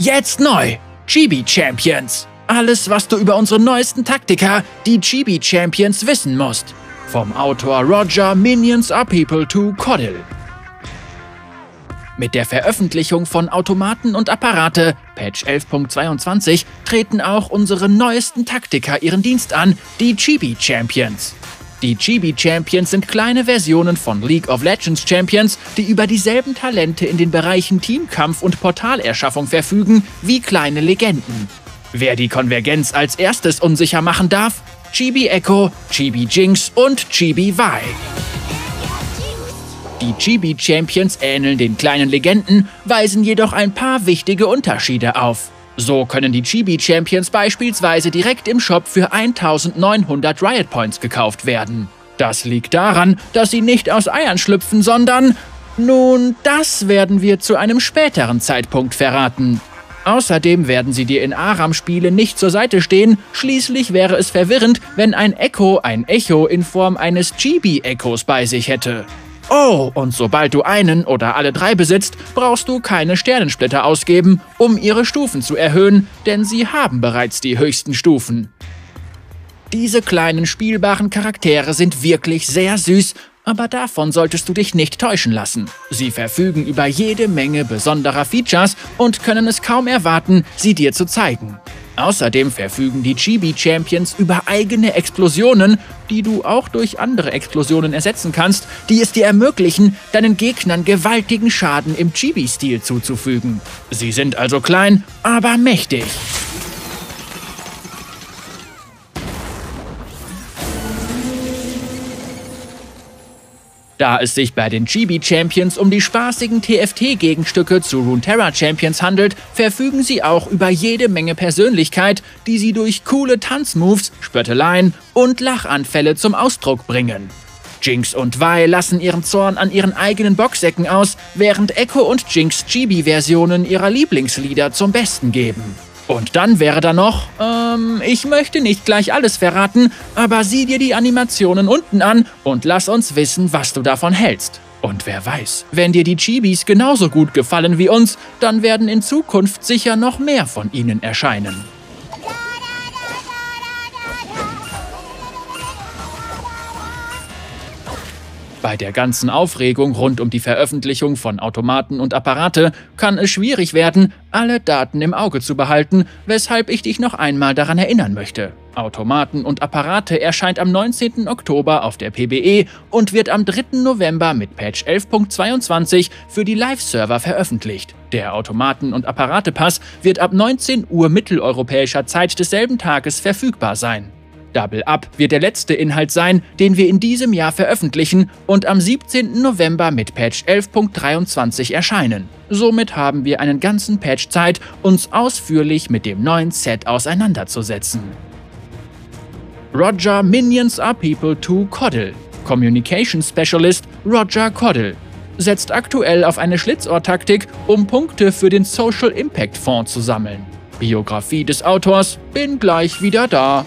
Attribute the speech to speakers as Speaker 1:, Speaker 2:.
Speaker 1: Jetzt neu. Chibi Champions. Alles, was du über unsere neuesten Taktiker, die Chibi Champions, wissen musst. Vom Autor Roger Minions are People to Codil. Mit der Veröffentlichung von Automaten und Apparate, Patch 11.22, treten auch unsere neuesten Taktiker ihren Dienst an, die Chibi Champions. Die Chibi Champions sind kleine Versionen von League of Legends Champions, die über dieselben Talente in den Bereichen Teamkampf und Portalerschaffung verfügen wie kleine Legenden. Wer die Konvergenz als erstes unsicher machen darf? Chibi Echo, Chibi Jinx und Chibi Vi. Die Chibi Champions ähneln den kleinen Legenden, weisen jedoch ein paar wichtige Unterschiede auf. So können die Chibi Champions beispielsweise direkt im Shop für 1900 Riot Points gekauft werden. Das liegt daran, dass sie nicht aus Eiern schlüpfen, sondern... Nun, das werden wir zu einem späteren Zeitpunkt verraten. Außerdem werden sie dir in Aram-Spielen nicht zur Seite stehen, schließlich wäre es verwirrend, wenn ein Echo ein Echo in Form eines Chibi-Echos bei sich hätte. Oh, und sobald du einen oder alle drei besitzt, brauchst du keine Sternensplitter ausgeben, um ihre Stufen zu erhöhen, denn sie haben bereits die höchsten Stufen. Diese kleinen spielbaren Charaktere sind wirklich sehr süß, aber davon solltest du dich nicht täuschen lassen. Sie verfügen über jede Menge besonderer Features und können es kaum erwarten, sie dir zu zeigen. Außerdem verfügen die Chibi Champions über eigene Explosionen, die du auch durch andere Explosionen ersetzen kannst, die es dir ermöglichen, deinen Gegnern gewaltigen Schaden im Chibi-Stil zuzufügen. Sie sind also klein, aber mächtig. Da es sich bei den Chibi Champions um die spaßigen TFT-Gegenstücke zu Runeterra Champions handelt, verfügen sie auch über jede Menge Persönlichkeit, die sie durch coole Tanzmoves, Spötteleien und Lachanfälle zum Ausdruck bringen. Jinx und Vi lassen ihren Zorn an ihren eigenen Boxsäcken aus, während Echo und Jinx Chibi-Versionen ihrer Lieblingslieder zum Besten geben. Und dann wäre da noch, ähm, ich möchte nicht gleich alles verraten, aber sieh dir die Animationen unten an und lass uns wissen, was du davon hältst. Und wer weiß, wenn dir die Chibis genauso gut gefallen wie uns, dann werden in Zukunft sicher noch mehr von ihnen erscheinen. Bei der ganzen Aufregung rund um die Veröffentlichung von Automaten und Apparate kann es schwierig werden, alle Daten im Auge zu behalten, weshalb ich dich noch einmal daran erinnern möchte. Automaten und Apparate erscheint am 19. Oktober auf der PBE und wird am 3. November mit Patch 11.22 für die Live-Server veröffentlicht. Der Automaten- und Apparate-Pass wird ab 19 Uhr mitteleuropäischer Zeit desselben Tages verfügbar sein. Double Up wird der letzte Inhalt sein, den wir in diesem Jahr veröffentlichen und am 17. November mit Patch 11.23 erscheinen. Somit haben wir einen ganzen Patch Zeit, uns ausführlich mit dem neuen Set auseinanderzusetzen. Roger Minions are People to Coddle Communication Specialist Roger Coddle setzt aktuell auf eine Schlitzohrtaktik, um Punkte für den Social Impact Fonds zu sammeln. Biografie des Autors, bin gleich wieder da.